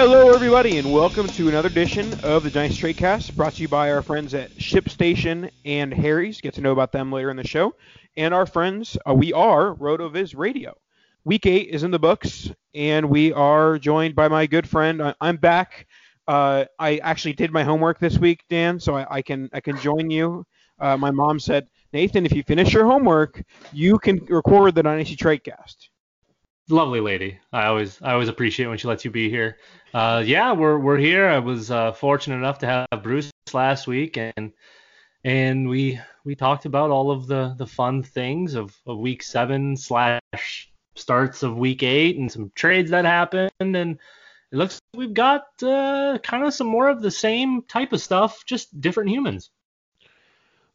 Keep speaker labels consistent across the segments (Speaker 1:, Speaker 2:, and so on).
Speaker 1: Hello, everybody, and welcome to another edition of the Dynasty Trade Cast, brought to you by our friends at ShipStation and Harry's. Get to know about them later in the show. And our friends, uh, we are RotoViz Radio. Week eight is in the books, and we are joined by my good friend. I, I'm back. Uh, I actually did my homework this week, Dan, so I, I can I can join you. Uh, my mom said, Nathan, if you finish your homework, you can record the Dynasty Trade Cast.
Speaker 2: Lovely lady. I always I always appreciate when she lets you be here. Uh, yeah, we're we're here. I was uh, fortunate enough to have Bruce last week, and and we we talked about all of the the fun things of, of week seven slash starts of week eight and some trades that happened, and it looks like we've got uh, kind of some more of the same type of stuff, just different humans.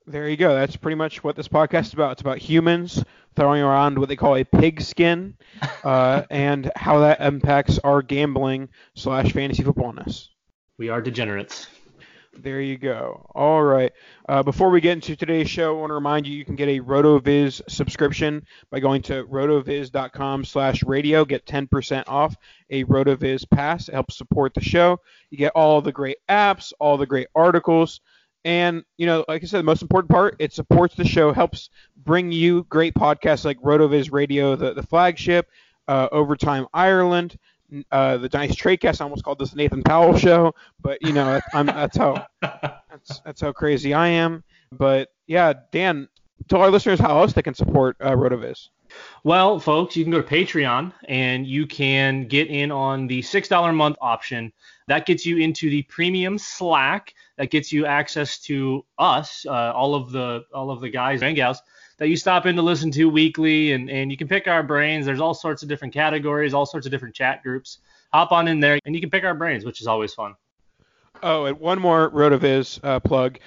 Speaker 1: There you go. That's pretty much what this podcast is about. It's about humans throwing around what they call a pigskin, uh, and how that impacts our gambling slash fantasy footballness.
Speaker 2: We are degenerates.
Speaker 1: There you go. All right. Uh, before we get into today's show, I want to remind you you can get a RotoViz subscription by going to rotoviz.com slash radio. Get 10% off a RotoViz pass. It helps support the show. You get all the great apps, all the great articles. And, you know, like I said, the most important part, it supports the show, helps bring you great podcasts like RotoViz Radio, the, the flagship, uh, Overtime Ireland, uh, the Dynasty Tradecast. I almost called this the Nathan Powell show, but, you know, I'm, that's how that's, that's how crazy I am. But, yeah, Dan, tell our listeners how else they can support uh, RotoViz.
Speaker 2: Well, folks, you can go to Patreon and you can get in on the $6 a month option. That gets you into the premium Slack. That gets you access to us, uh, all of the all of the guys and gals that you stop in to listen to weekly, and and you can pick our brains. There's all sorts of different categories, all sorts of different chat groups. Hop on in there, and you can pick our brains, which is always fun.
Speaker 1: Oh, and one more RotoViz uh, plug.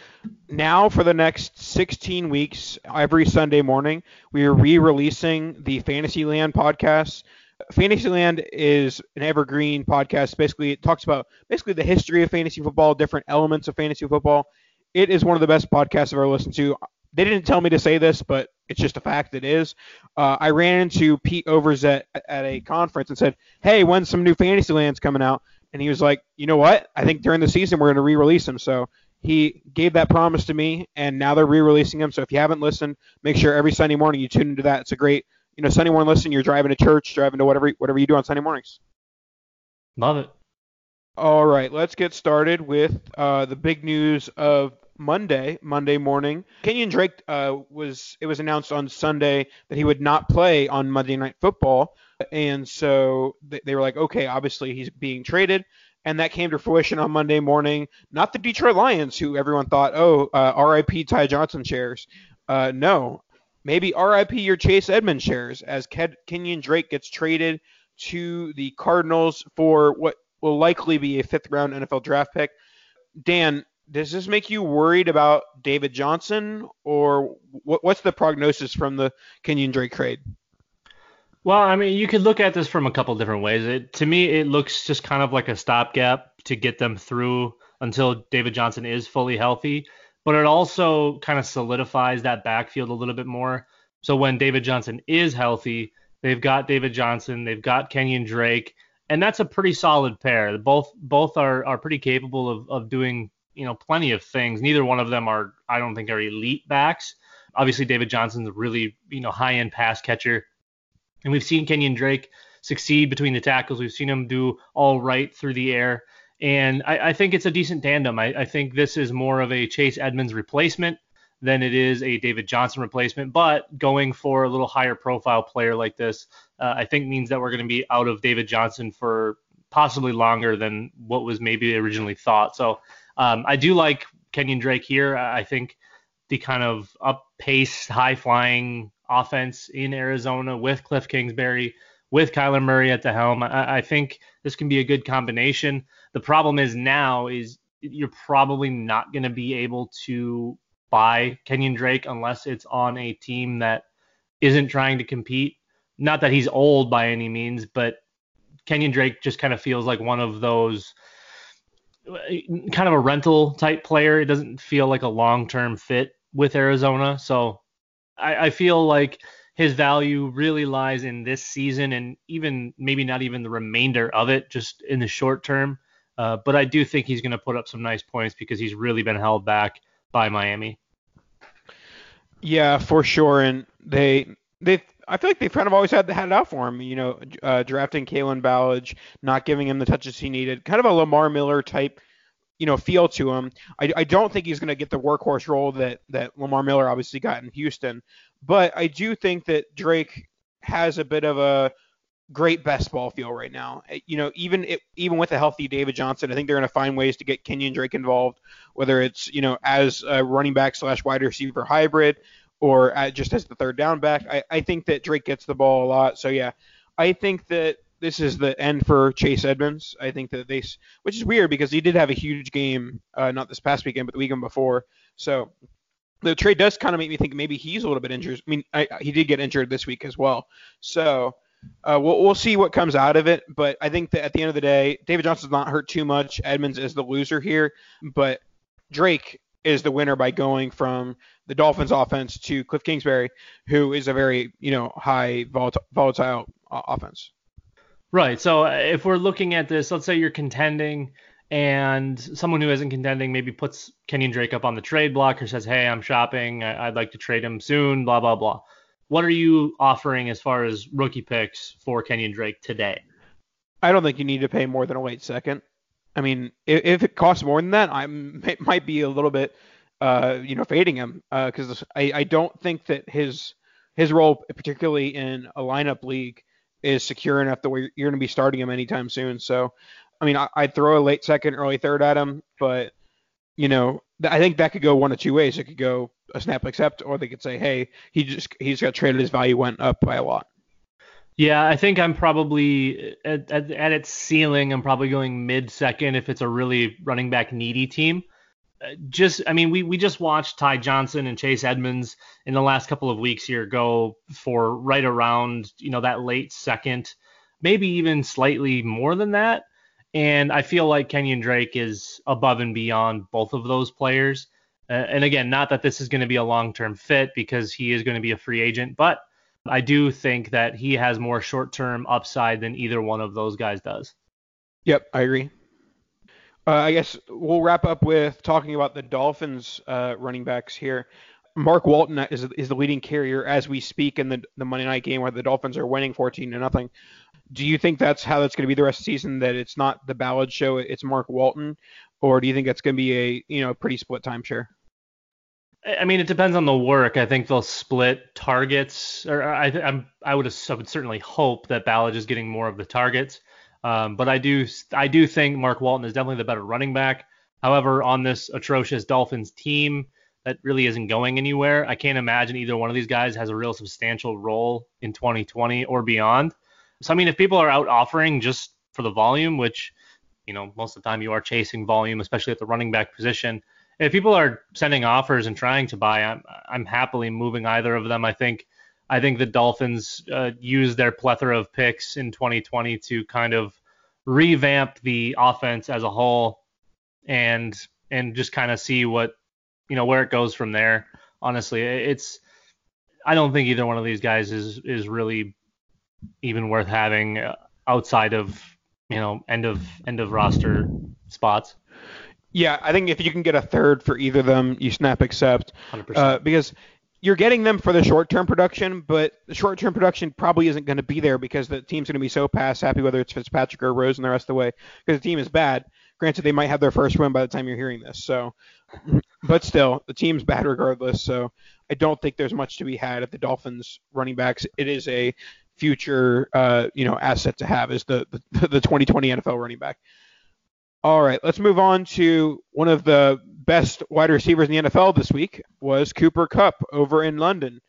Speaker 1: Now, for the next 16 weeks, every Sunday morning, we are re-releasing the Fantasyland podcast. Fantasyland is an evergreen podcast. Basically, it talks about basically the history of fantasy football, different elements of fantasy football. It is one of the best podcasts I've ever listened to. They didn't tell me to say this, but it's just a fact. It is. Uh, I ran into Pete Overzet, at a conference and said, "Hey, when's some new Fantasylands coming out?" And he was like, "You know what? I think during the season we're going to re-release them." So he gave that promise to me, and now they're re-releasing them. So if you haven't listened, make sure every Sunday morning you tune into that. It's a great you know Sunday morning listen. You're driving to church, driving to whatever whatever you do on Sunday mornings.
Speaker 2: Love it.
Speaker 1: All right, let's get started with uh, the big news of Monday, Monday morning. Kenyan Drake uh, was it was announced on Sunday that he would not play on Monday Night Football, and so they, they were like, okay, obviously he's being traded, and that came to fruition on Monday morning. Not the Detroit Lions, who everyone thought, oh, uh, R.I.P. Ty Johnson shares. Uh, no, maybe R.I.P. your Chase Edmonds shares as Ke- Kenyan Drake gets traded to the Cardinals for what will likely be a fifth round NFL draft pick. Dan, does this make you worried about David Johnson, or what, what's the prognosis from the Kenyan Drake trade?
Speaker 2: Well, I mean, you could look at this from a couple different ways. It, to me, it looks just kind of like a stopgap to get them through until David Johnson is fully healthy. But it also kind of solidifies that backfield a little bit more. So when David Johnson is healthy, they've got David Johnson, they've got Kenyan Drake, and that's a pretty solid pair. Both both are are pretty capable of of doing you know plenty of things. Neither one of them are I don't think are elite backs. Obviously, David Johnson's a really you know high end pass catcher, and we've seen Kenyan Drake succeed between the tackles. We've seen him do all right through the air. And I, I think it's a decent tandem. I, I think this is more of a Chase Edmonds replacement than it is a David Johnson replacement. But going for a little higher profile player like this, uh, I think means that we're going to be out of David Johnson for possibly longer than what was maybe originally thought. So um, I do like Kenyan Drake here. I think the kind of up paced, high flying offense in Arizona with Cliff Kingsbury, with Kyler Murray at the helm, I, I think this can be a good combination. The problem is now is you're probably not going to be able to buy Kenyan Drake unless it's on a team that isn't trying to compete. Not that he's old by any means, but Kenyan Drake just kind of feels like one of those kind of a rental type player. It doesn't feel like a long term fit with Arizona. So I, I, feel like his value really lies in this season and even maybe not even the remainder of it, just in the short term. Uh, but I do think he's going to put up some nice points because he's really been held back by Miami.
Speaker 1: Yeah, for sure. And they they I feel like they've kind of always had had it out for him. You know, uh, drafting Kalen Ballage, not giving him the touches he needed, kind of a Lamar Miller type, you know, feel to him. I, I don't think he's going to get the workhorse role that that Lamar Miller obviously got in Houston, but I do think that Drake has a bit of a great best ball feel right now. Eh, you know, even it, even with a healthy David Johnson, I think they're going to find ways to get Kenyan Drake involved, whether it's you know as a running back slash wide receiver hybrid or just as the third down back. I, I think that Drake gets the ball a lot. So yeah, I think that this is the end for Chase Edmonds. I think that they, which is weird because he did have a huge game, uh, not this past weekend, but the weekend before. So the trade does kind of make me think maybe he's a little bit injured. I mean, I, he did get injured this week as well. So uh, we'll, we'll see what comes out of it. But I think that at the end of the day, David Johnson's not hurt too much. Edmonds is the loser here, but Drake is the winner by going from the Dolphins offense to Cliff Kingsbury, who is a very, you know, high volatile, volatile uh, offense.
Speaker 2: Right. So uh, if we're looking at this, let's say you're contending and someone who isn't contending maybe puts Kenyan Drake up on the trade block or says, hey, I'm shopping. I'd like to trade him soon, blah, blah, blah. What are you offering as far as rookie picks for Kenyan Drake today?
Speaker 1: I don't think you need to pay more than a late second. I mean, if, if it costs more than that, I might be a little bit, uh, you know, fading him because uh, I, I don't think that his his role, particularly in a lineup league, is secure enough that you're going to be starting him anytime soon. So, I mean, I, would throw a late second, early third at him, but you know, I think that could go one of two ways. It could go a snap accept, or they could say, hey, he just he's got traded, his value went up by a lot.
Speaker 2: Yeah, I think I'm probably at, at, at its ceiling. I'm probably going mid second if it's a really running back needy team. Uh, just, I mean, we we just watched Ty Johnson and Chase Edmonds in the last couple of weeks here go for right around you know that late second, maybe even slightly more than that. And I feel like Kenyan Drake is above and beyond both of those players. Uh, and again, not that this is going to be a long term fit because he is going to be a free agent, but I do think that he has more short term upside than either one of those guys does.
Speaker 1: Yep, I agree. Uh, I guess we'll wrap up with talking about the Dolphins uh, running backs here. Mark Walton is is the leading carrier as we speak in the the Monday night game where the Dolphins are winning 14 to nothing. Do you think that's how that's going to be the rest of the season? That it's not the Ballage show, it's Mark Walton, or do you think that's going to be a you know pretty split timeshare?
Speaker 2: I mean, it depends on the work. I think they'll split targets, or I, I'm, I would, I would certainly hope that Ballage is getting more of the targets. Um, but I do, I do think Mark Walton is definitely the better running back. However, on this atrocious Dolphins team that really isn't going anywhere, I can't imagine either one of these guys has a real substantial role in 2020 or beyond. So, I mean, if people are out offering just for the volume, which, you know, most of the time you are chasing volume, especially at the running back position if people are sending offers and trying to buy, I'm I'm happily moving either of them. I think I think the Dolphins uh, use their plethora of picks in 2020 to kind of revamp the offense as a whole and and just kind of see what you know where it goes from there. Honestly, it's I don't think either one of these guys is is really even worth having uh, outside of you know end of end of roster spots.
Speaker 1: Yeah, I think if you can get a third for either of them, you snap accept. 100%. Uh, because you're getting them for the short-term production, but the short-term production probably isn't going to be there because the team's going to be so pass happy, whether it's Fitzpatrick or Rose and the rest of the way, because the team is bad. Granted, they might have their first win by the time you're hearing this. So, but still, the team's bad regardless. So, I don't think there's much to be had at the Dolphins running backs. It is a future, uh, you know, asset to have is the, the the 2020 NFL running back. All right, let's move on to one of the best wide receivers in the NFL this week was Cooper Kupp over in London.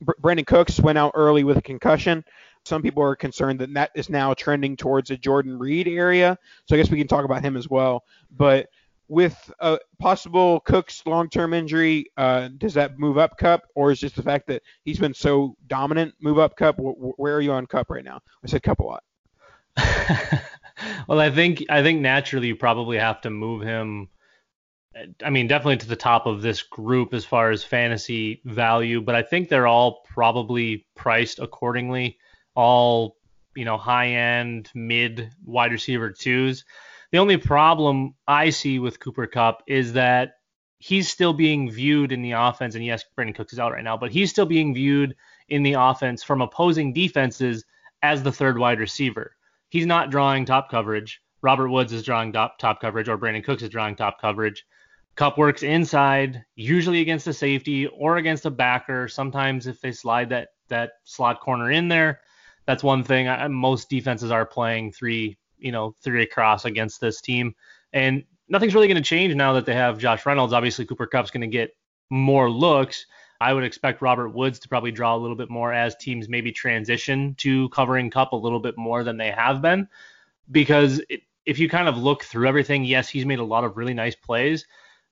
Speaker 1: Br- Brandin Cooks went out early with a concussion. Some people are concerned that that is now trending towards a Jordan Reed area. So I guess we can talk about him as well. But with a possible Cooks long-term injury, uh, does that move up Kupp, or is just the fact that he's been so dominant move up Kupp? W- where are you on Kupp right now? I said Kupp a lot.
Speaker 2: well, I think I think naturally you probably have to move him. Uh, I mean, definitely to the top of this group as far as fantasy value, but I think they're all probably priced accordingly. All you know, high end, mid wide receiver twos. The only problem I see with Cooper Kupp is that he's still being viewed in the offense, and yes, Brandin Cooks is out right now, but he's still being viewed in the offense from opposing defenses as the third wide receiver he's not drawing top coverage. Robert Woods is drawing top, top coverage, or Brandin Cooks is drawing top coverage. Kupp works inside, usually against a safety or against a backer. Sometimes if they slide that that slot corner in there, that's one thing. I, most defenses are playing three, you know, three across against this team, and nothing's really going to change now that they have Josh Reynolds. Obviously, Cooper Kupp's going to get more looks, I would expect Robert Woods to probably draw a little bit more as teams maybe transition to covering Kupp a little bit more than they have been. Because it, if you kind of look through everything, yes, he's made a lot of really nice plays,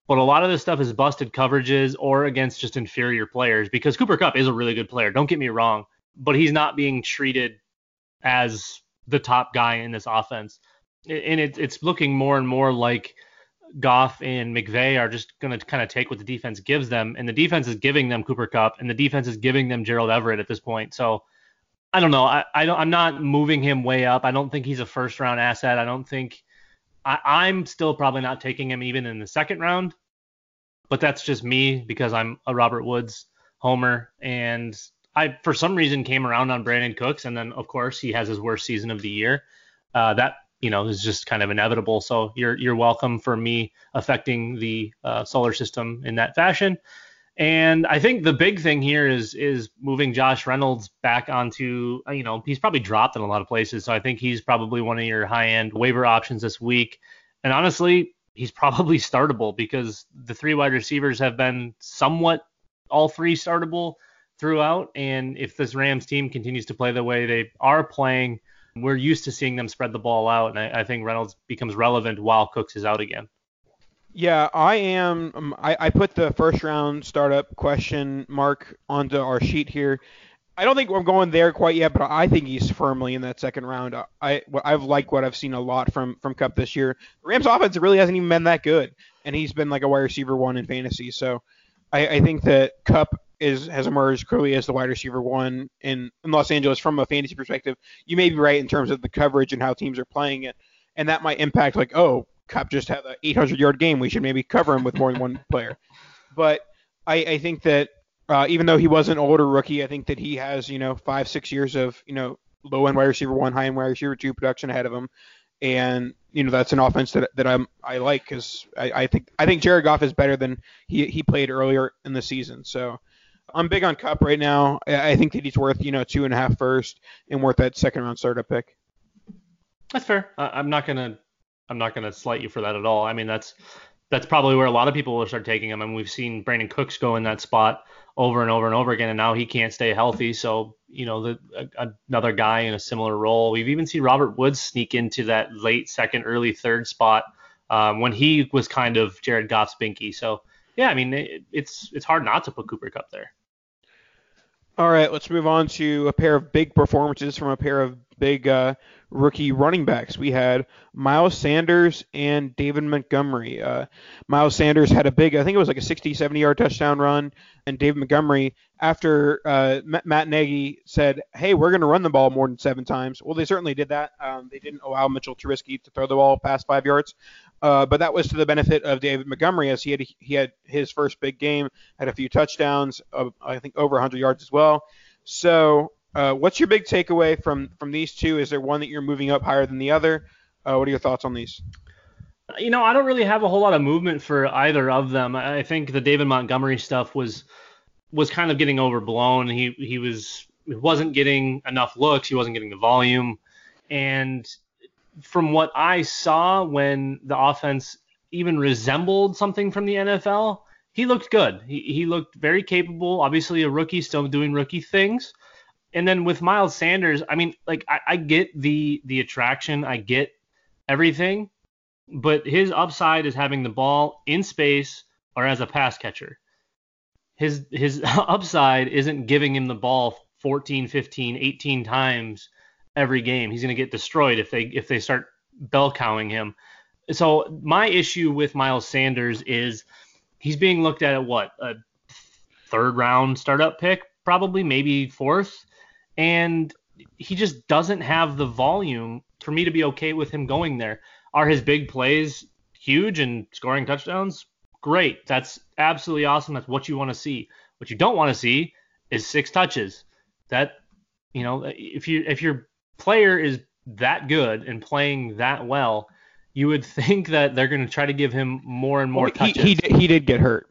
Speaker 2: but a lot of this stuff is busted coverages or against just inferior players. Because Cooper Kupp is a really good player, don't get me wrong, but he's not being treated as the top guy in this offense. And it, it's looking more and more like Goff and McVay are just going to kind of take what the defense gives them, and the defense is giving them Cooper Kupp, and the defense is giving them Gerald Everett at this point. So I don't know. I, I don't. I'm not moving him way up. I don't think he's a first round asset. I don't think. I, I'm still probably not taking him even in the second round, but that's just me because I'm a Robert Woods homer, and I for some reason came around on Brandin Cooks, and then of course he has his worst season of the year. Uh, that you know is just kind of inevitable. So you're you're welcome for me affecting the uh, solar system in that fashion. And I think the big thing here is is moving Josh Reynolds back onto you know he's probably dropped in a lot of places. So I think he's probably one of your high end waiver options this week. And honestly, he's probably startable because the three wide receivers have been somewhat all three startable throughout. And if this Rams team continues to play the way they are playing, we're used to seeing them spread the ball out, and I, I think Reynolds becomes relevant while Cooks is out again.
Speaker 1: Yeah, I am. Um, I, I put the first round startup question mark onto our sheet here. I don't think I'm going there quite yet, but I think he's firmly in that second round. I I've liked what I've seen a lot from from Kupp this year. Rams offense really hasn't even been that good, and he's been like a wide receiver one in fantasy. So I, I think that Kupp is has emerged clearly as the wide receiver one in, in Los Angeles from a fantasy perspective. You may be right in terms of the coverage and how teams are playing it, and that might impact like, oh, Kupp just had an 800 yard game. We should maybe cover him with more than one player. But I, I think that uh, even though he was an older rookie, I think that he has you know five six years of you know low end wide receiver one, high end wide receiver two production ahead of him, and you know that's an offense that that I'm I like because I, I think I think Jared Goff is better than he he played earlier in the season. So I'm big on Kupp right now. I think that he's worth you know two and a half first and worth that second round startup pick.
Speaker 2: That's fair. I, I'm not gonna I'm not gonna slight you for that at all. I mean that's that's probably where a lot of people will start taking him. I mean we've seen Brandin Cooks go in that spot over and over and over again, and now he can't stay healthy. So you know the a, another guy in a similar role. We've even seen Robert Woods sneak into that late second, early third spot um, when he was kind of Jared Goff's binky. So yeah, I mean it, it's it's hard not to put Cooper Kupp there.
Speaker 1: All right, let's move on to a pair of big performances from a pair of big uh, rookie running backs. We had Miles Sanders and David Montgomery. Uh, Miles Sanders had a big, I think it was like a 60, 70 yard touchdown run, and David Montgomery, after uh, Matt Nagy said, "Hey, we're going to run the ball more than seven times," well, they certainly did that. Um, they didn't allow Mitchell Trubisky to throw the ball past five yards, uh, but that was to the benefit of David Montgomery as he had he had his first big game, had a few touchdowns, I think over 100 yards as well. So, uh, what's your big takeaway from from these two? Is there one that you're moving up higher than the other? Uh, what are your thoughts on these?
Speaker 2: You know, I don't really have a whole lot of movement for either of them. I think the David Montgomery stuff was was kind of getting overblown. He he was he wasn't getting enough looks. He wasn't getting the volume, and from what I saw when the offense even resembled something from the NFL, he looked good. He, he looked very capable. Obviously, a rookie still doing rookie things. And then with Miles Sanders, I mean, like I, I get the the attraction, I get everything, but his upside is having the ball in space or as a pass catcher. His his upside isn't giving him the ball 14, 15, 18 times every game. He's going to get destroyed if they if they start bell cowing him. So my issue with Miles Sanders is he's being looked at at what a third round startup pick, probably maybe fourth, and he just doesn't have the volume for me to be okay with him going there. Are his big plays huge and scoring touchdowns? Great. That's absolutely awesome. That's what you want to see. What you don't want to see is six touches. That you know, if you if your player is that good and playing that well, you would think that they're going to try to give him more and more
Speaker 1: Well, he,
Speaker 2: touches.
Speaker 1: he did- he did get hurt.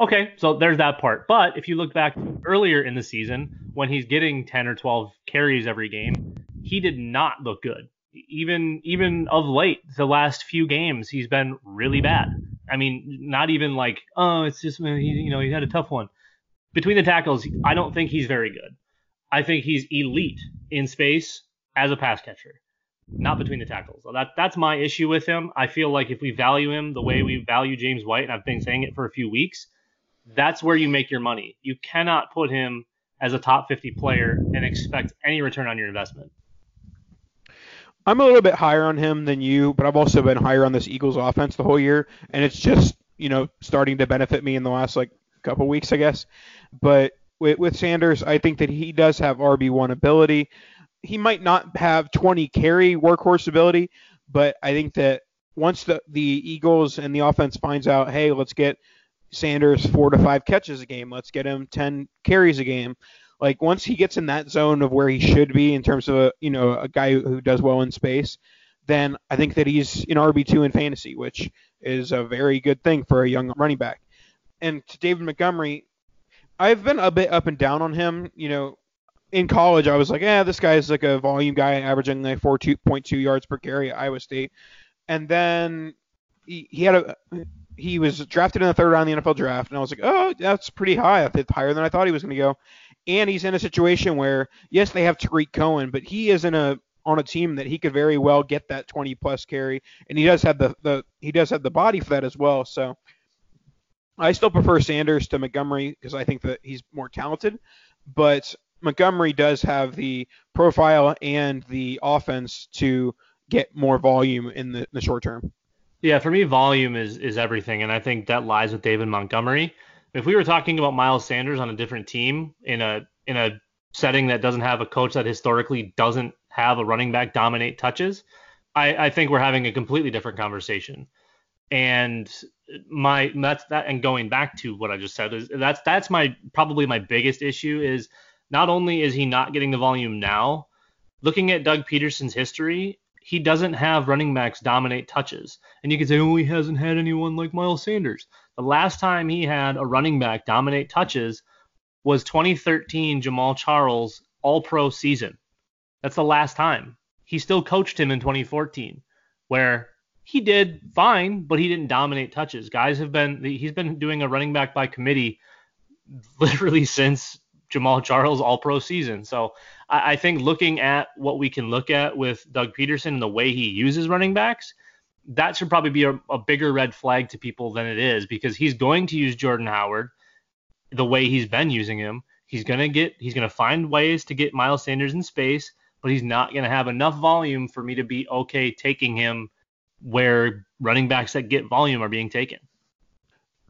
Speaker 2: Okay, so there's that part. But if you look back earlier in the season, when he's getting 10 or 12 carries every game, he did not look good. Even even of late, the last few games, he's been really bad. I mean, not even like, oh, it's just uh, he, you know he had a tough one. Between the tackles, I don't think he's very good. I think he's elite in space as a pass catcher, not between the tackles. So that that's my issue with him. I feel like if we value him the way we value James White, and I've been saying it for a few weeks, that's where you make your money. You cannot put him as a top 50 player and expect any return on your investment.
Speaker 1: I'm a little bit higher on him than you, but I've also been higher on this Eagles offense the whole year, and it's just you know starting to benefit me in the last like couple weeks, I guess. But with, with Sanders, I think that he does have RB one ability. He might not have 20 carry workhorse ability, but I think that once the the Eagles and the offense finds out, hey, let's get Sanders four to five catches a game, let's get him 10 carries a game. Like once he gets in that zone of where he should be in terms of a you know a guy who does well in space, then I think that he's an RB two in fantasy, which is a very good thing for a young running back. And to David Montgomery, I've been a bit up and down on him. You know, in college I was like, yeah, this guy's like a volume guy, averaging like four two point two yards per carry at Iowa State, and then he, he had a he was drafted in the third round of the NFL draft, and I was like, oh, that's pretty high. Higher than I thought he was going to go. And he's in a situation where, yes, they have Tarik Cohen, but he is in a on a team that he could very well get that 20 plus carry, and he does have the, the he does have the body for that as well. So I still prefer Sanders to Montgomery because I think that he's more talented, but Montgomery does have the profile and the offense to get more volume in the, the short term.
Speaker 2: Yeah, for me, volume is is everything, and I think that lies with David Montgomery. If we were talking about Miles Sanders on a different team in a in a setting that doesn't have a coach that historically doesn't have a running back dominate touches, I, I think we're having a completely different conversation. And my that's that and going back to what I just said is that's that's my probably my biggest issue is not only is he not getting the volume now, looking at Doug Pederson's history, he doesn't have running backs dominate touches. And you can say, oh, he hasn't had anyone like Miles Sanders. The last time he had a running back dominate touches was 2013 Jamaal Charles All Pro season. That's the last time. He still coached him in 2014, where he did fine, but he didn't dominate touches. Guys have been he's been doing a running back by committee literally since Jamaal Charles All Pro season. So I, I, think looking at what we can look at with Doug Pederson and the way he uses running backs, that should probably be a, a bigger red flag to people than it is because he's going to use Jordan Howard the way he's been using him. He's gonna get he's gonna find ways to get Miles Sanders in space, but he's not gonna have enough volume for me to be okay taking him where running backs that get volume are being taken.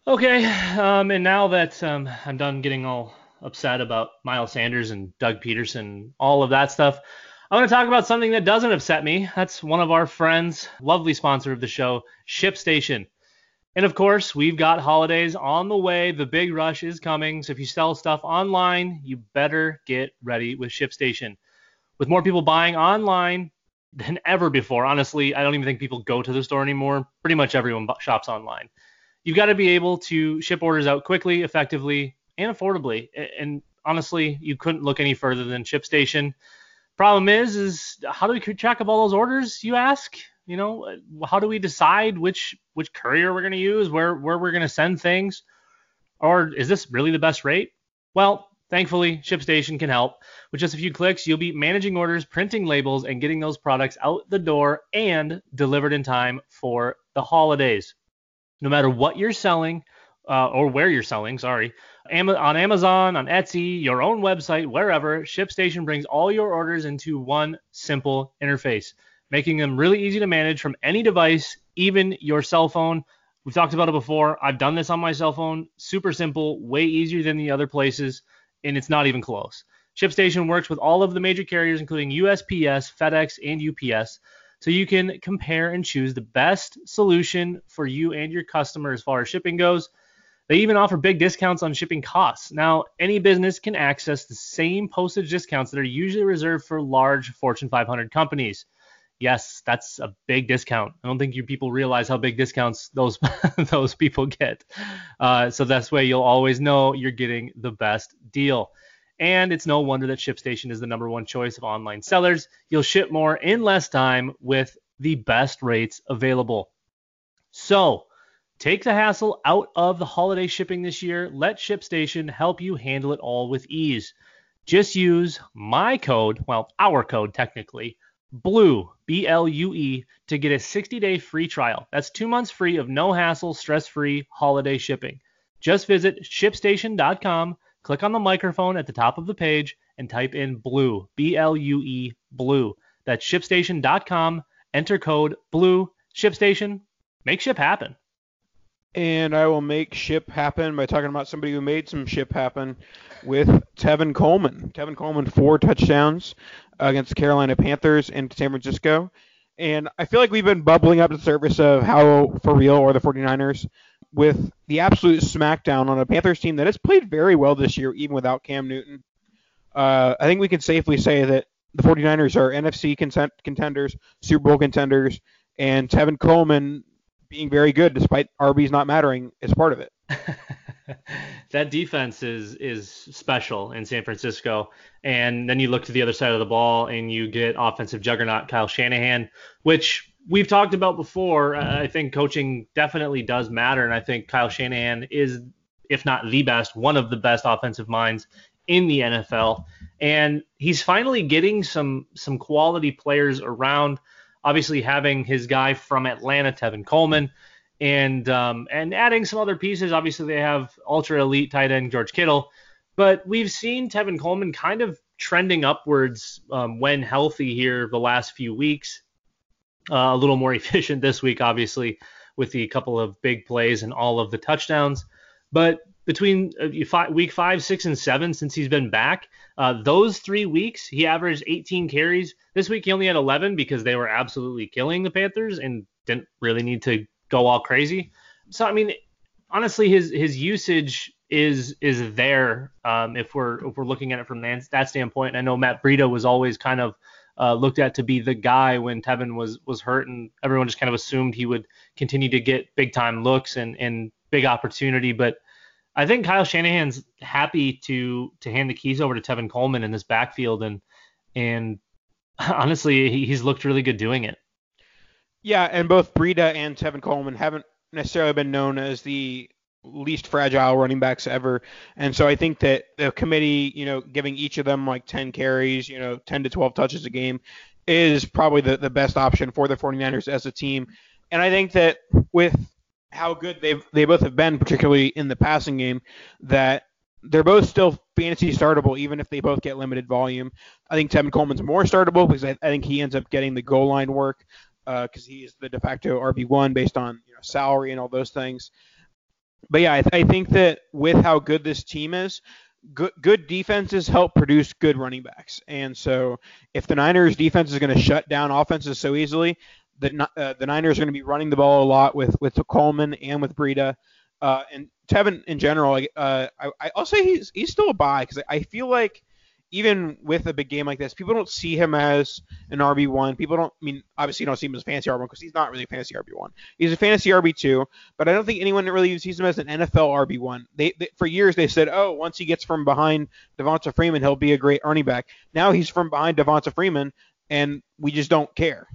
Speaker 2: Okay, um, and now that um, I'm done getting all upset about Miles Sanders and Doug Pederson, all of that stuff. I want to talk about something that doesn't upset me. That's one of our friends, lovely sponsor of the show, ShipStation. And of course, we've got holidays on the way. The big rush is coming. So if you sell stuff online, you better get ready with ShipStation. With more people buying online than ever before, honestly, I don't even think people go to the store anymore. Pretty much everyone shops online. You've got to be able to ship orders out quickly, effectively, and affordably. And honestly, you couldn't look any further than ShipStation. Problem is, is how do we keep track of all those orders? You ask. You know, uh, how do we decide which which courier we're going to use, where where we're going to send things, or is this really the best rate? Well, thankfully, ShipStation can help. With just a few clicks, you'll be managing orders, printing labels, and getting those products out the door and delivered in time for the holidays. No matter what you're selling, uh, or where you're selling, sorry, on Amazon, on Etsy, your own website, wherever, ShipStation brings all your orders into one simple interface, making them really easy to manage from any device, even your cell phone. We've talked about it before. I've done this on my cell phone. Super simple, way easier than the other places, and it's not even close. ShipStation works with all of the major carriers, including USPS, FedEx, and UPS, so you can compare and choose the best solution for you and your customer as far as shipping goes. They even offer big discounts on shipping costs. Now, any business can access the same postage discounts that are usually reserved for large Fortune 500 companies. Yes, that's a big discount. I don't think you people realize how big discounts those those people get. Uh, so that's way you'll always know you're getting the best deal. And it's no wonder that ShipStation is the number one choice of online sellers. You'll ship more in less time with the best rates available. So, Take the hassle out of the holiday shipping this year. Let ShipStation help you handle it all with ease. Just use my code, well, our code technically, BLUE, B L U E, to get a 60 day free trial. That's two months free of no hassle, stress free holiday shipping. Just visit shipstation.com, click on the microphone at the top of the page, and type in BLUE, B L U E, BLUE. That's shipstation.com, enter code BLUE, ShipStation, make ship happen
Speaker 1: and I will make ship happen by talking about somebody who made some ship happen with Tevin Coleman. Tevin Coleman, four touchdowns against the Carolina Panthers in San Francisco. And I feel like we've been bubbling up to the surface of how for real are the 49ers with the absolute smackdown on a Panthers team that has played very well this year, even without Cam Newton. Uh, I think we can safely say that the 49ers are NFC contenders, Super Bowl contenders, and Tevin Coleman being very good despite RBs not mattering is part of it.
Speaker 2: that defense is is special in San Francisco. And then you look to the other side of the ball and you get offensive juggernaut Kyle Shanahan, which we've talked about before. Uh, I think coaching definitely does matter, and I think Kyle Shanahan is, if not the best, one of the best offensive minds in the NFL. And he's finally getting some some quality players around obviously having his guy from Atlanta, Tevin Coleman, and um, and adding some other pieces. Obviously, they have ultra elite tight end George Kittle, but we've seen Tevin Coleman kind of trending upwards um, when healthy here the last few weeks. Uh, a little more efficient this week, obviously, with the couple of big plays and all of the touchdowns. But between uh, week five, six, and seven since he's been back. Uh, those three weeks, he averaged 18 carries. This week, he only had 11 because they were absolutely killing the Panthers and didn't really need to go all crazy. so I mean, honestly, his his usage is is there um, if we're if we're looking at it from that, standpoint. I know Matt Breida was always kind of uh, looked at to be the guy when Tevin was was hurt, and everyone just kind of assumed he would continue to get big time looks and and big opportunity. But I think Kyle Shanahan's happy to to hand the keys over to Tevin Coleman in this backfield, and and honestly, he, he's looked really good doing it.
Speaker 1: Yeah, and both Breida and Tevin Coleman haven't necessarily been known as the least fragile running backs ever. And so I think that the committee, you know, giving each of them like 10 carries, you know, 10 to 12 touches a game is probably the, the best option for the 49ers as a team. And I think that with how good they've they both have been, particularly in the passing game, that they're both still fantasy startable, even if they both get limited volume. I think Tevin Coleman's more startable because I, I think he ends up getting the goal line work because uh, he's the de facto RB1 based on you know, salary and all those things. But yeah, I, th- I, think that with how good this team is, good good defenses help produce good running backs. And so if the Niners defense is going to shut down offenses so easily, the uh, the Niners are going to be running the ball a lot with with Coleman and with Breida. Uh, and Tevin in general, uh, I, I'll say he's he's still a buy because I feel like even with a big game like this, people don't see him as an RB1. People don't, I mean, obviously you don't see him as a fantasy RB1 because he's not really a fantasy RB1. He's a fantasy RB2, but I don't think anyone really sees him as an NFL RB1. They, they For years they said, oh, once he gets from behind Devonta Freeman, he'll be a great running back. Now he's from behind Devonta Freeman, and we just don't care.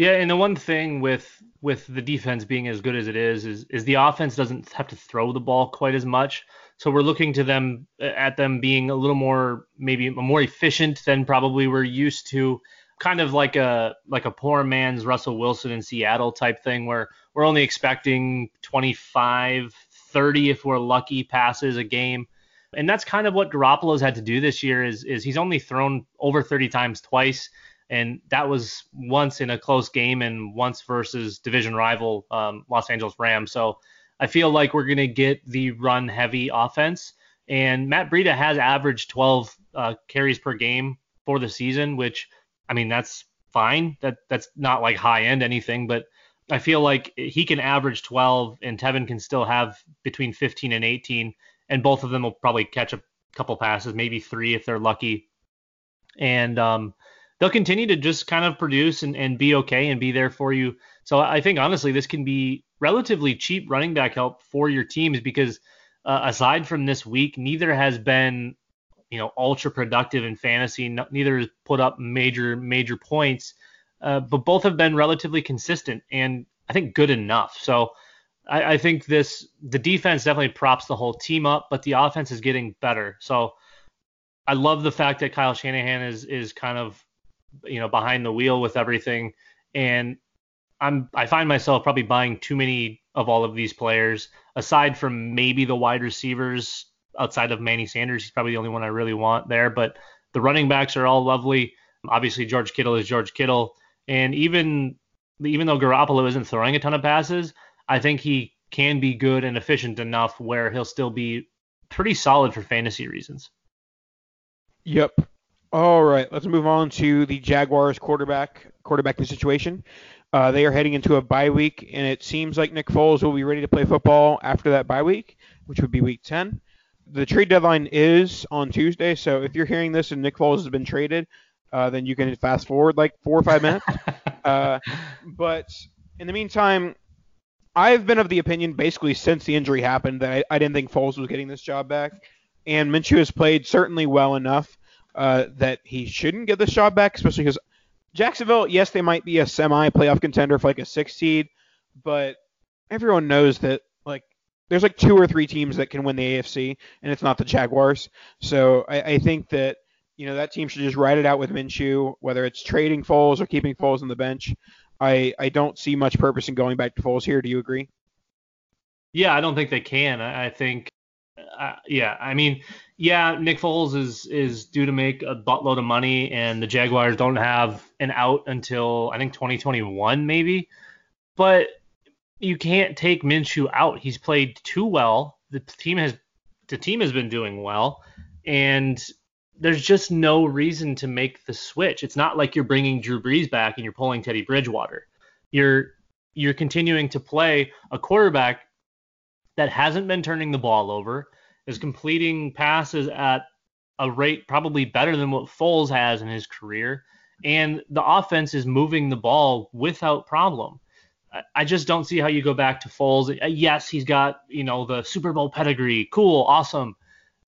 Speaker 2: Yeah, and the one thing with with the defense being as good as it is is is the offense doesn't have to throw the ball quite as much. So we're looking to them at them being a little more maybe more efficient than probably we're used to. Kind of like a like a poor man's Russell Wilson in Seattle type thing where we're only expecting 25, 30 if we're lucky passes a game. And that's kind of what Garoppolo's had to do this year is is he's only thrown over 30 times twice and that was once in a close game and once versus division rival um, Los Angeles Rams. So I feel like we're going to get the run heavy offense. And Matt Breida has averaged 12 uh, carries per game for the season, which I mean that's fine. That that's not like high end anything, but I feel like he can average 12 and Tevin can still have between 15 and 18, and both of them will probably catch a couple passes, maybe three if they're lucky. And um, they'll continue to just kind of produce and, and be okay and be there for you. So I think honestly, this can be relatively cheap running back help for your teams because uh, aside from this week, neither has been you know ultra productive in fantasy. Neither has put up major major points, uh, but both have been relatively consistent and I think good enough. So. I, I think this the defense definitely props the whole team up, but the offense is getting better. So I love the fact that Kyle Shanahan is is kind of you know behind the wheel with everything and I'm I find myself probably buying too many of all of these players aside from maybe the wide receivers outside of Manny Sanders he's probably the only one I really want there but the running backs are all lovely obviously George Kittle is George Kittle and even even though Garoppolo isn't throwing a ton of passes I think he can be good and efficient enough where he'll still be pretty solid for fantasy reasons.
Speaker 1: Yep. All right, let's move on to the Jaguars quarterback quarterbacking situation. Uh, they are heading into a bye week, and it seems like Nick Foles will be ready to play football after that bye week, which would be week 10. The trade deadline is on Tuesday, so if you're hearing this and Nick Foles has been traded, uh, then you can fast forward like four or five minutes. uh, but in the meantime, I've been of the opinion basically since the injury happened that I, I didn't think Foles was getting this job back, and Minshew has played certainly well enough uh, that he shouldn't get the shot back, especially because Jacksonville, yes, they might be a semi-playoff contender for like a six seed, but everyone knows that like there's like two or three teams that can win the AFC, and it's not the Jaguars. So I, I think that you know that team should just ride it out with Minshew, whether it's trading Foles or keeping Foles on the bench. I I don't see much purpose in going back to Foles here. Do you agree?
Speaker 2: Yeah, I don't think they can. I, I think, uh, yeah, I mean, yeah, Nick Foles is is due to make a buttload of money, and the Jaguars don't have an out until I think 2021 maybe. But you can't take Minshew out. He's played too well. The team has the team has been doing well, and there's just no reason to make the switch. It's not like you're bringing Drew Brees back and you're pulling Teddy Bridgewater. You're you're continuing to play a quarterback that hasn't been turning the ball over, is completing passes at a rate probably better than what Foles has in his career, and the offense is moving the ball without problem. I just don't see how you go back to Foles. Uh, yes, he's got you know the Super Bowl pedigree, cool, awesome.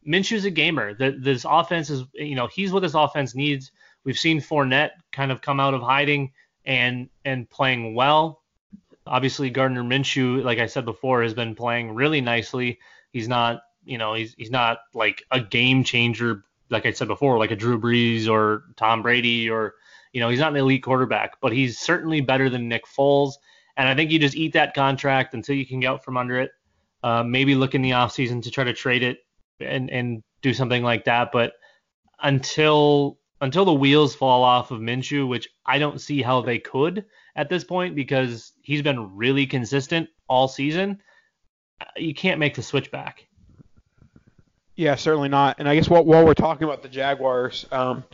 Speaker 2: Minshew's a gamer. The, this offense is you know he's what this offense needs. We've seen Fournette kind of come out of hiding and and playing well. Obviously, Gardner Minshew, like I said before, has been playing really nicely. He's not you know he's he's not like a game changer like I said before, like a Drew Brees or Tom Brady or you know he's not an elite quarterback, but he's certainly better than Nick Foles and I think you just eat that contract until you can get out from under it. Uh, maybe look in the offseason to try to trade it and, and do something like that. But until until the wheels fall off of Minshew, which I don't see how they could at this point because he's been really consistent all season, you can't make the switch back.
Speaker 1: Yeah, certainly not. And I guess while, while we're talking about the Jaguars, um,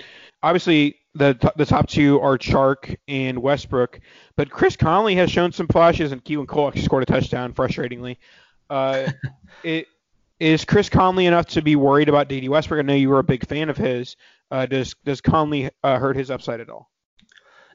Speaker 1: obviously the the top two are Chark and Westbrook, but Chris Conley has shown some flashes, and Keelan Cole scored a touchdown, frustratingly. Uh, it is Chris Conley enough to be worried about Dede Westbrook? I know you were a big fan of his. Uh, does does Conley uh, hurt his upside at all?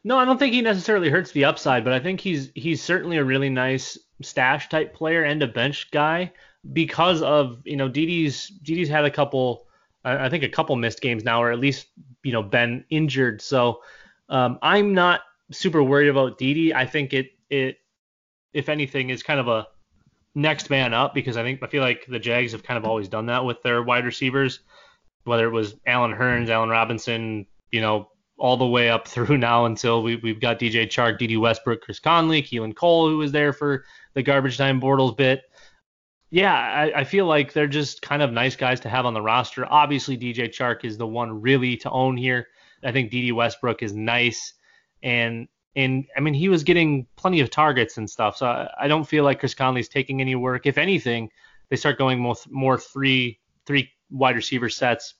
Speaker 2: No, I don't think he necessarily hurts the upside, but I think he's he's certainly a really nice stash type player and a bench guy because of you know Dede's Dede's had a couple I think a couple missed games now, or at least you know been injured. So um, I'm not super worried about Dede. I think it it if anything is kind of a next man up because I think I feel like the Jags have kind of always done that with their wide receivers, whether it was Allen Hurns, Allen Robinson, you know, all the way up through now until we, we've got DJ Chark, Dede Westbrook, Chris Conley, Keelan Cole, who was there for the garbage time Bortles bit yeah, I, I, feel like they're just kind of nice guys to have on the roster. Obviously, DJ Chark is the one really to own here. I think Dede Westbrook is nice, and and I mean he was getting plenty of targets and stuff. So I, I don't feel like Chris Conley's taking any work. If anything, they start going more more three three wide receiver sets,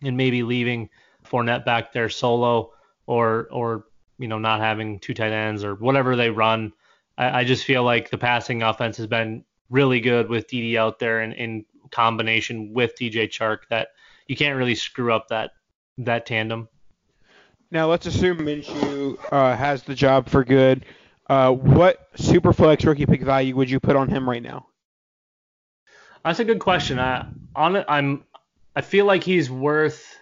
Speaker 2: and maybe leaving Fournette back there solo, or or you know not having two tight ends or whatever they run. I, I just feel like the passing offense has been really good with Dede out there and in combination with DJ Chark that you can't really screw up that that tandem.
Speaker 1: Now let's assume Minshew uh, has the job for good. Uh, what superflex rookie pick value would you put on him right now?
Speaker 2: That's a good question. I on it, I'm I feel like he's worth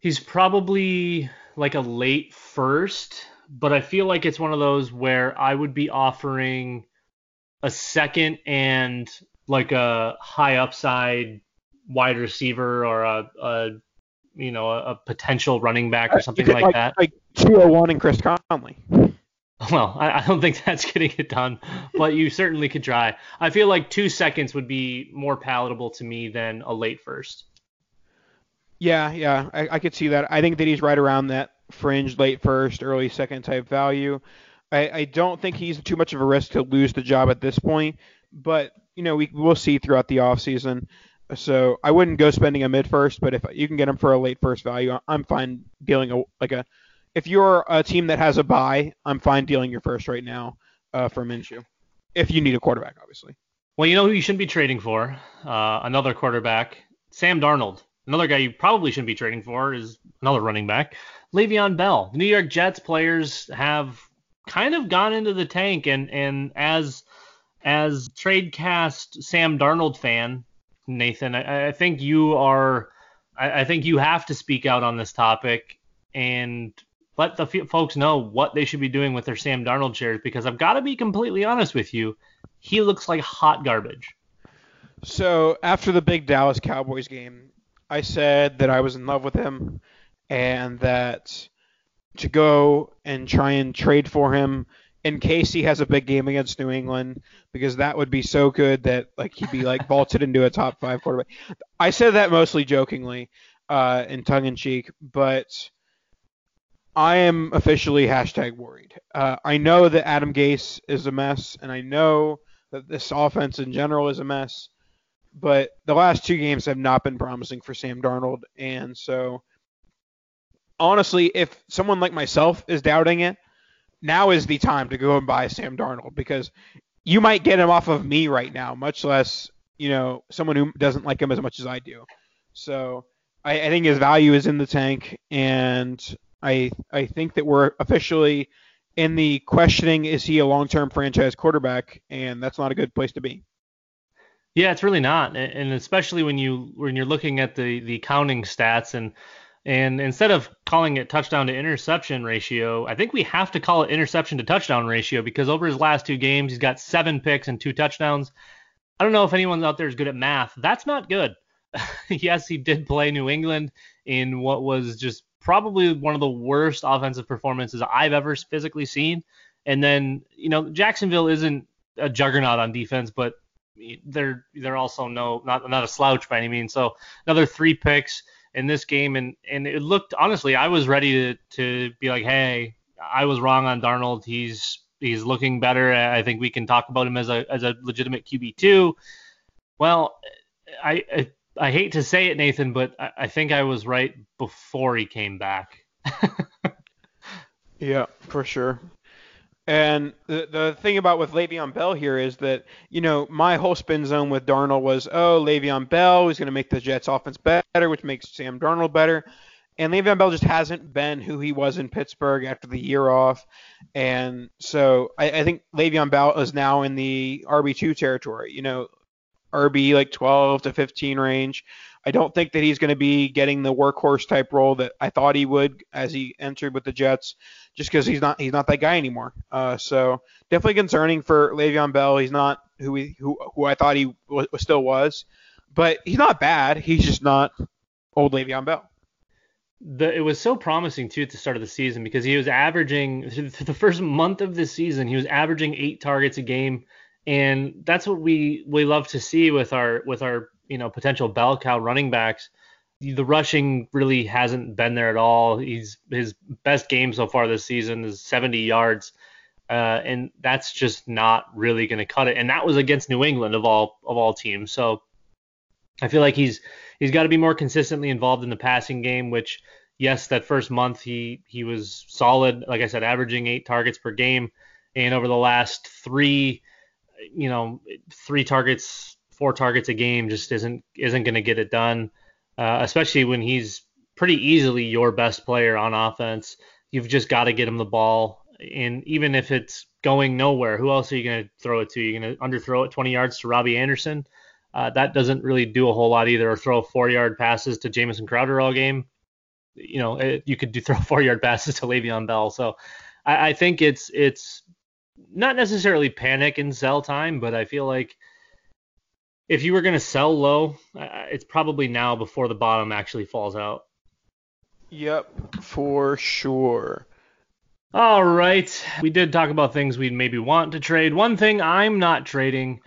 Speaker 2: he's probably like a late first, but I feel like it's one of those where I would be offering a second and like a high upside wide receiver or a, a you know a, potential running back or something like,
Speaker 1: like,
Speaker 2: that.
Speaker 1: Like 201 and Chris Conley.
Speaker 2: Well, I, I, don't think that's getting it done, but you certainly could try. I feel like two seconds would be more palatable to me than a late first.
Speaker 1: Yeah, yeah, I, I could see that. I think that he's right around that fringe late first, early second type value. I, I don't think he's too much of a risk to lose the job at this point, but you know we will see throughout the offseason. So I wouldn't go spending a mid first, but if you can get him for a late first value, I'm fine dealing a like a. If you're a team that has a buy, I'm fine dealing your first right now uh, for Minshew. If you need a quarterback, obviously.
Speaker 2: Well, you know who you shouldn't be trading for? Uh, another quarterback, Sam Darnold. Another guy you probably shouldn't be trading for is another running back, Le'Veon Bell. The New York Jets players have kind of gone into the tank and and as as tradecast Sam Darnold fan, Nathan, I, I think you are I, I, think you have to speak out on this topic and let the f- folks know what they should be doing with their Sam Darnold shares because I've got to be completely honest with you, he looks like hot garbage.
Speaker 1: So after the big Dallas Cowboys game, I said that I was in love with him and that to go and try and trade for him in case he has a big game against New England because that would be so good that like he'd be like vaulted into a top five quarterback. I said that mostly jokingly, uh, in tongue in cheek, but I am officially hashtag worried. Uh, I know that Adam Gase is a mess, and I know that this offense in general is a mess, but the last two games have not been promising for Sam Darnold, and so honestly, if someone like myself is doubting it, now is the time to go and buy Sam Darnold because you might get him off of me right now, much less you know someone who doesn't like him as much as I do. So I, I think his value is in the tank, and I I think that we're officially in the questioning is he a long-term franchise quarterback, and that's not a good place to be.
Speaker 2: Yeah, it's really not, and especially when you when you're looking at the the counting stats and and instead of calling it touchdown to interception ratio, I think we have to call it interception to touchdown ratio because over his last two games, he's got seven picks and two touchdowns. I don't know if anyone out there is good at math. That's not good. yes, he did play New England in what was just probably one of the worst offensive performances I've ever physically seen. And then, you know, Jacksonville isn't a juggernaut on defense, but they're they're also no not not a slouch by any means. So another three picks in this game, and and it looked honestly, I was ready to to be like, hey, I was wrong on Darnold. He's he's looking better. I think we can talk about him as a as a legitimate QB two. Well, I, I I hate to say it, Nathan, but I, I think I was right before he came back.
Speaker 1: yeah, for sure. And the the thing about with Le'Veon Bell here is that you know my whole spin zone with Darnold was oh Le'Veon Bell is going to make the Jets offense better, which makes Sam Darnold better. And Le'Veon Bell just hasn't been who he was in Pittsburgh after the year off, and so I, I think Le'Veon Bell is now in the RB two territory. You know, RB like 12 to 15 range. I don't think that he's going to be getting the workhorse type role that I thought he would as he entered with the Jets, just because he's not he's not that guy anymore. Uh, so definitely concerning for Le'Veon Bell. He's not who he who who I thought he w- still was, but he's not bad. He's just not old Le'Veon Bell.
Speaker 2: The, it was so promising too at the start of the season because he was averaging the first month of the season he was averaging eight targets a game and that's what we we love to see with our with our you know potential bell cow running backs. The rushing really hasn't been there at all. He's his best game so far this season is 70 yards, uh, and that's just not really going to cut it. And that was against New England of all of all teams. So I feel like he's he's got to be more consistently involved in the passing game. Which yes, that first month he he was solid. Like I said, averaging eight targets per game, and over the last three you know, three targets, four targets a game just isn't isn't going to get it done. Uh, especially when he's pretty easily your best player on offense. You've just got to get him the ball, and even if it's going nowhere, who else are you going to throw it to? You're going to underthrow it 20 yards to Robbie Anderson. Uh, that doesn't really do a whole lot either. Or throw four-yard passes to Jamison Crowder all game. You know, it, you could do throw four-yard passes to Le'Veon Bell. So I, I think it's it's not necessarily panic and sell time, but I feel like if you were going to sell low, it's probably now before the bottom actually falls out.
Speaker 1: Yep, for sure.
Speaker 2: All right. We did talk about things we'd maybe want to trade. One thing I'm not trading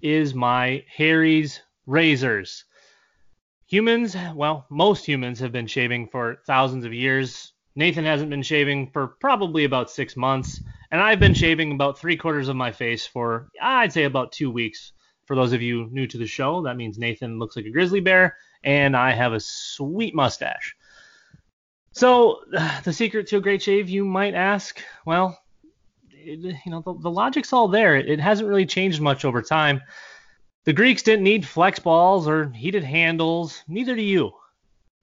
Speaker 2: is my Harry's razors. Humans, well, most humans have been shaving for thousands of years. Nathan hasn't been shaving for probably about six months. And I've been shaving about three quarters of my face for, I'd say, about two weeks. For those of you new to the show, that means Nathan looks like a grizzly bear, and I have a sweet mustache. So, the secret to a great shave, you might ask? Well, it, you know, the, the logic's all there. It, it hasn't really changed much over time. The Greeks didn't need flex balls or heated handles, neither do you.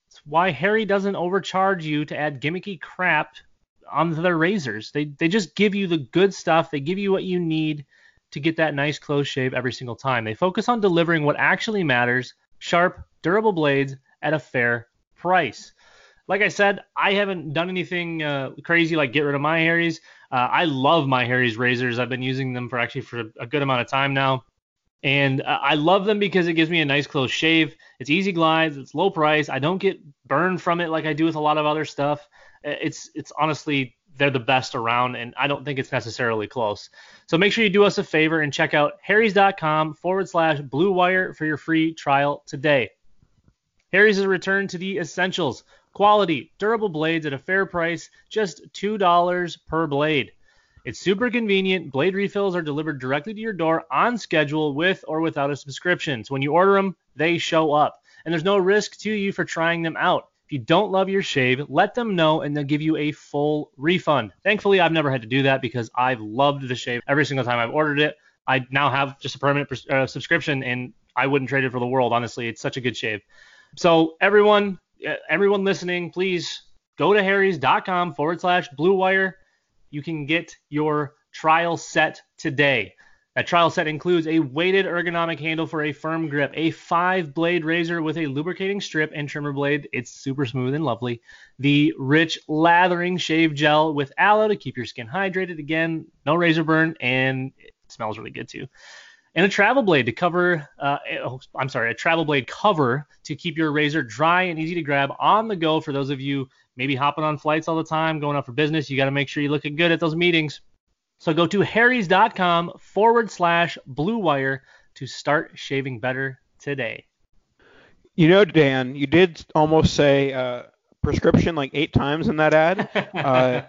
Speaker 2: It's why Harry doesn't overcharge you to add gimmicky crap on their razors. They they just give you the good stuff. They give you what you need to get that nice close shave every single time. They focus on delivering what actually matters: sharp, durable blades at a fair price. Like I said, I haven't done anything uh, crazy like get rid of my Harry's. Uh, I love my Harry's razors. I've been using them for actually for a good amount of time now. And uh, I love them because it gives me a nice close shave. It's easy glides, it's low price. I don't get burned from it like I do with a lot of other stuff it's it's honestly they're the best around, and I don't think it's necessarily close. So make sure you do us a favor and check out harrys.com forward slash blue wire for your free trial today. Harry's is a return to the essentials quality, durable blades at a fair price, just $2 per blade. It's super convenient. Blade refills are delivered directly to your door on schedule with or without a subscription. So when you order them, they show up. And there's no risk to you for trying them out you don't love your shave, let them know and they'll give you a full refund. Thankfully, I've never had to do that because I've loved the shave every single time I've ordered it. I now have just a permanent uh, subscription and I wouldn't trade it for the world. Honestly, it's such a good shave. So everyone, everyone listening, please go to harrys.com forward slash blue wire. You can get your trial set today. That trial set includes a weighted ergonomic handle for a firm grip, a five blade razor with a lubricating strip and trimmer blade. It's super smooth and lovely. The rich lathering shave gel with aloe to keep your skin hydrated. Again, no razor burn, and it smells really good too. And a travel blade to cover, uh, oh, I'm sorry, a travel blade cover to keep your razor dry and easy to grab on the go for those of you maybe hopping on flights all the time, going out for business. You got to make sure you're looking good at those meetings. So go to harrys.com forward slash blue wire to start shaving better today.
Speaker 1: You know, Dan, you did almost say uh, prescription like eight times in that ad. Uh,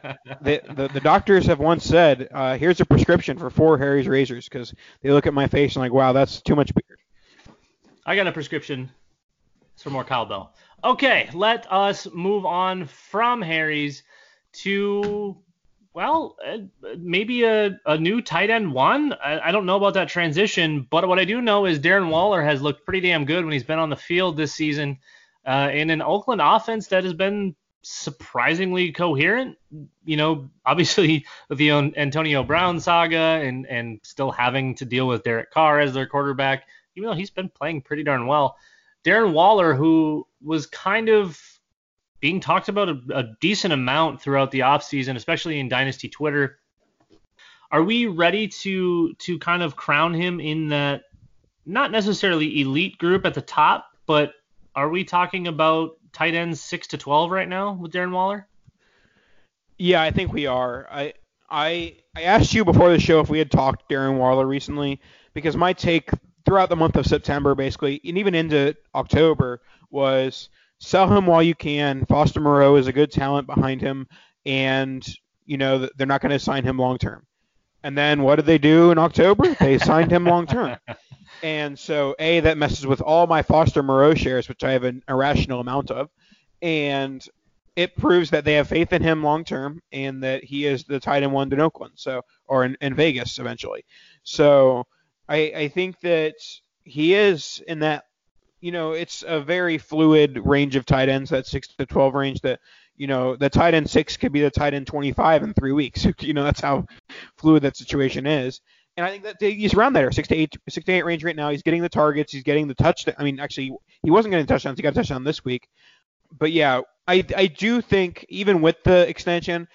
Speaker 1: the, the, the doctors have once said, uh, "Here's a prescription for four Harry's razors," because they look at my face and like, "Wow, that's too much beard."
Speaker 2: I got a prescription. for more cowbell. Okay, let us move on from Harry's to well, uh, maybe a, a new tight end one. I, I, don't know about that transition, but what I do know is Darren Waller has looked pretty damn good when he's been on the field this season uh, in an Oakland offense that has been surprisingly coherent. You know, obviously with the Antonio Brown saga and and still having to deal with Derek Carr as their quarterback, even though he's been playing pretty darn well. Darren Waller, who was kind of being talked about a, a decent amount throughout the offseason, especially in Dynasty Twitter. Are we ready to to kind of crown him in that not necessarily elite group at the top, but are we talking about tight ends six to twelve right now with Darren Waller?
Speaker 1: Yeah, I think we are. I I I asked you before the show if we had talked Darren Waller recently because my take throughout the month of September, basically, and even into October, was sell him while you can. Foster Moreau is a good talent behind him, and you know they're not going to sign him long term. And then what did they do in October? They signed him long term. And so a that messes with all my Foster Moreau shares, which I have an irrational amount of, and it proves that they have faith in him long term and that he is the tight end one in Oakland, so or in, in Vegas eventually. So I, I think that he is in that you know, it's a very fluid range of tight ends, that six to twelve range. That you know, the tight end six could be the tight end twenty five in three weeks. you know, that's how fluid that situation is. And I think that he's around there, six to eight, six to eight range right now. He's getting the targets. He's getting the touchdown. I mean, actually, he wasn't getting touchdowns. He got a touchdown this week. But yeah, I I do think even with the extension,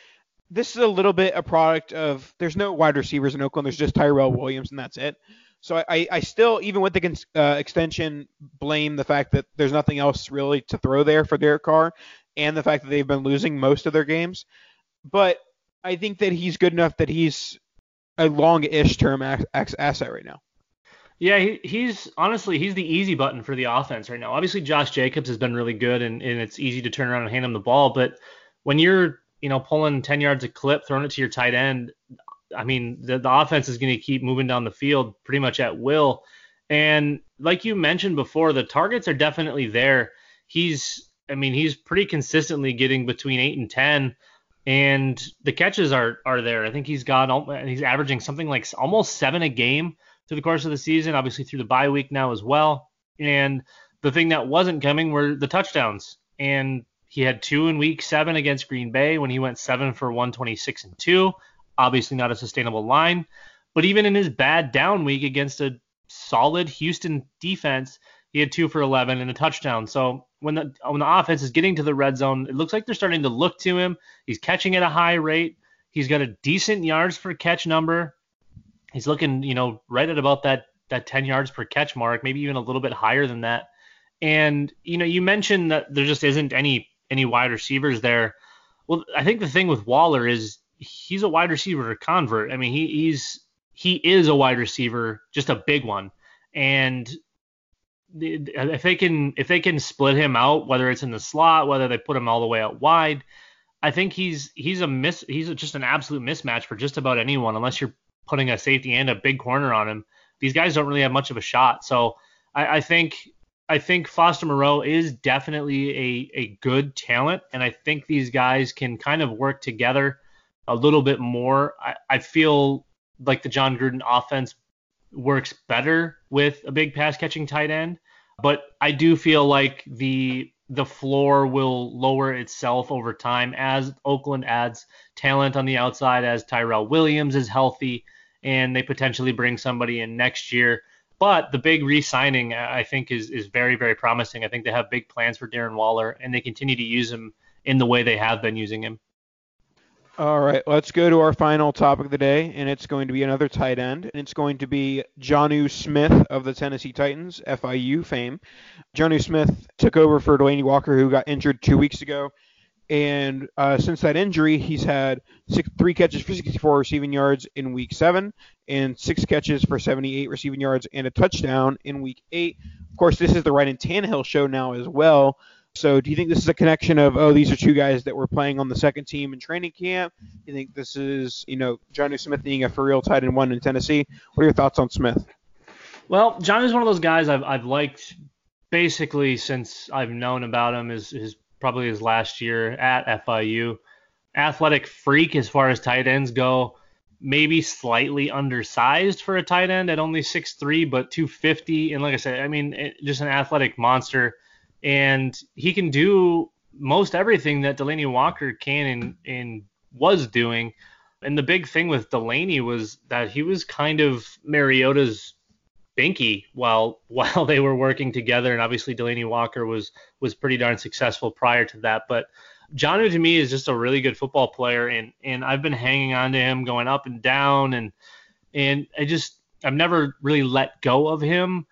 Speaker 1: this is a little bit a product of there's no wide receivers in Oakland. There's just Tyrell Williams, and that's it. So I, I still, even with the uh, extension, blame the fact that there's nothing else really to throw there for Derek Carr, and the fact that they've been losing most of their games. But I think that he's good enough that he's a long-ish term asset right now.
Speaker 2: Yeah, he, he's honestly he's the easy button for the offense right now. Obviously, Josh Jacobs has been really good, and, and it's easy to turn around and hand him the ball. But when you're you know pulling 10 yards a clip, throwing it to your tight end, I mean, the, the offense is going to keep moving down the field pretty much at will. And like you mentioned before, the targets are definitely there. He's, I mean, he's pretty consistently getting between eight and ten, and the catches are are there. I think he's got he's averaging something like almost seven a game through the course of the season. Obviously through the bye week now as well. And the thing that wasn't coming were the touchdowns. And he had two in week seven against Green Bay when he went seven for 126 and two obviously not a sustainable line. But even in his bad down week against a solid Houston defense, he had two for 11 and a touchdown. So when the when the offense is getting to the red zone, it looks like they're starting to look to him. He's catching at a high rate. He's got a decent yards per catch number. He's looking, you know, right at about that that 10 yards per catch mark, maybe even a little bit higher than that. And you know, you mentioned that there just isn't any any wide receivers there. Well, I think the thing with Waller is he's a wide receiver convert. I mean, he, he's he is a wide receiver, just a big one. And if they can if they can split him out, whether it's in the slot, whether they put him all the way out wide, I think he's he's a miss he's just an absolute mismatch for just about anyone unless you're putting a safety and a big corner on him. These guys don't really have much of a shot. So I, I think I think Foster Moreau is definitely a, a good talent, and I think these guys can kind of work together a little bit more. I, I feel like the Jon Gruden offense works better with a big pass catching tight end, but I do feel like the the floor will lower itself over time as Oakland adds talent on the outside, as Tyrell Williams is healthy, and they potentially bring somebody in next year. But the big re-signing, I think, is is very very promising. I think they have big plans for Darren Waller, and they continue to use him in the way they have been using him.
Speaker 1: All right, let's go to our final topic of the day, and it's going to be another tight end, and it's going to be Jonnu Smith of the Tennessee Titans, FIU fame. Jonnu Smith took over for Delanie Walker, who got injured two weeks ago, and uh, since that injury, he's had six, three catches for 64 receiving yards in Week Seven, and six catches for 78 receiving yards and a touchdown in Week Eight. Of course, this is the Ryan Tannehill show now as well. So do you think this is a connection of oh these are two guys that were playing on the second team in training camp? Do you think this is you know Jonnu Smith being a for real tight end one in Tennessee? What are your thoughts on Smith?
Speaker 2: Well, John is one of those guys I've I've liked basically since I've known about him is his probably his last year at FIU. Athletic freak as far as tight ends go. Maybe slightly undersized for a tight end at only 6'3, but 250. And like I said, I mean, it, just an athletic monster and he can do most everything that Delanie Walker can and, and was doing. And the big thing with Delanie was that he was kind of Mariota's binky while while they were working together. And obviously Delanie Walker was was pretty darn successful prior to that. But Jonnu to me is just a really good football player, and and I've been hanging on to him going up and down, and and I just I've never really let go of him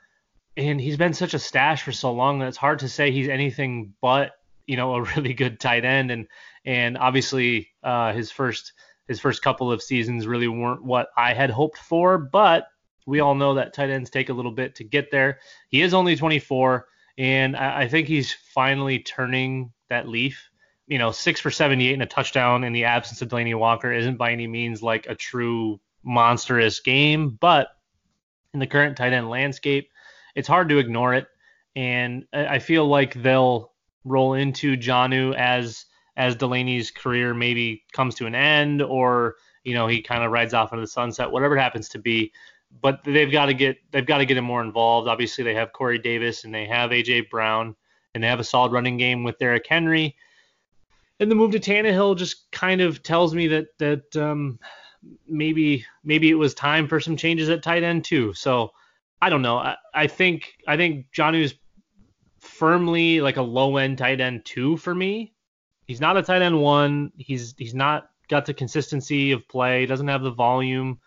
Speaker 2: and he's been such a stash for so long that it's hard to say he's anything but you know a really good tight end. And and obviously uh, his first his first couple of seasons really weren't what I had hoped for but we all know that tight ends take a little bit to get there. He is only 24 and I, I think he's finally turning that leaf. You know six for 78 and a touchdown in the absence of Delanie Walker isn't by any means like a true monstrous game but in the current tight end landscape it's hard to ignore it. And I feel like they'll roll into Jonnu as as Delanie's career maybe comes to an end, or you know he kind of rides off into the sunset, whatever it happens to be. But they've got to get they've got to get him more involved. Obviously, they have Corey Davis and they have AJ Brown and they have a solid running game with Derrick Henry. And the move to Tannehill just kind of tells me that that um, maybe maybe it was time for some changes at tight end too. So I don't know. I, I think I think Jonnu's firmly like a low end tight end two for me. He's not a tight end one. He's he's not got the consistency of play. Doesn't have the volume.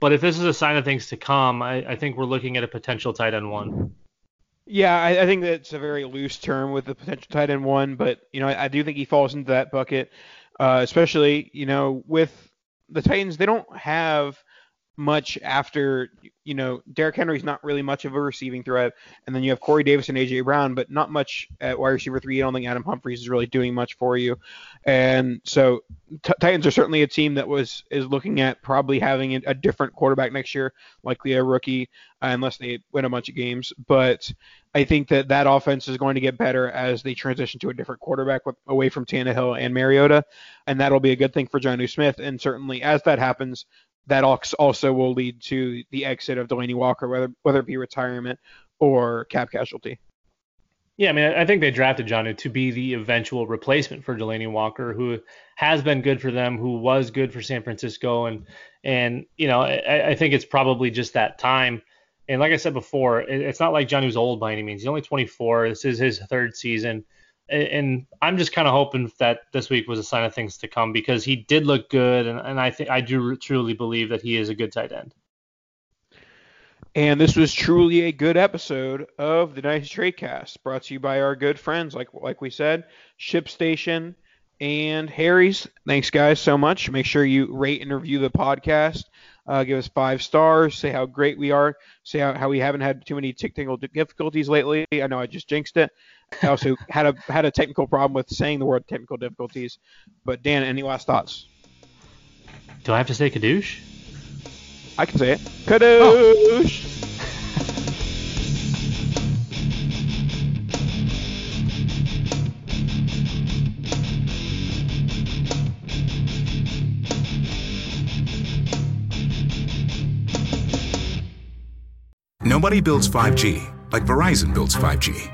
Speaker 2: But if this is a sign of things to come, I, I think we're looking at a potential tight end one.
Speaker 1: Yeah, I, I think that's a very loose term with the potential tight end one, but you know I, I do think he falls into that bucket, uh, especially you know with the Titans. They don't have much after you know Derrick Henry's not really much of a receiving threat, and then you have Corey Davis and AJ Brown, but not much at wide receiver three. I don't think Adam Humphries is really doing much for you, and so t- Titans are certainly a team that was is looking at probably having a different quarterback next year, likely a rookie, uh, unless they win a bunch of games. But I think that that offense is going to get better as they transition to a different quarterback with, away from Tannehill and Mariota, and that'll be a good thing for Jonnu Smith. And certainly as that happens, that also will lead to the exit of Delanie Walker, whether whether it be retirement or cap casualty.
Speaker 2: Yeah, I mean, I think they drafted Jonnu to be the eventual replacement for Delanie Walker, who has been good for them, who was good for San Francisco, and and you know, I, I think it's probably just that time. And like I said before, it, it's not like Jonnu's old by any means. He's only 24. This is his third season and I'm just kind of hoping that this week was a sign of things to come because he did look good, and, and I think I do truly believe that he is a good tight end.
Speaker 1: And this was truly a good episode of the Dynasty Trade Cast, brought to you by our good friends, like like we said, ShipStation and Harry's. Thanks, guys, so much. Make sure you rate and review the podcast. Uh, give us five stars. Say how great we are. Say how, how we haven't had too many technical difficulties lately. I know I just jinxed it. I also had a had a technical problem with saying the word technical difficulties. But Dan, any last thoughts?
Speaker 2: Do I have to say Kadoosh?
Speaker 1: I can say it. Kadoosh. Oh.
Speaker 3: Nobody builds 5G like Verizon builds 5G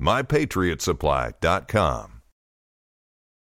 Speaker 4: MyPatriotSupply.com.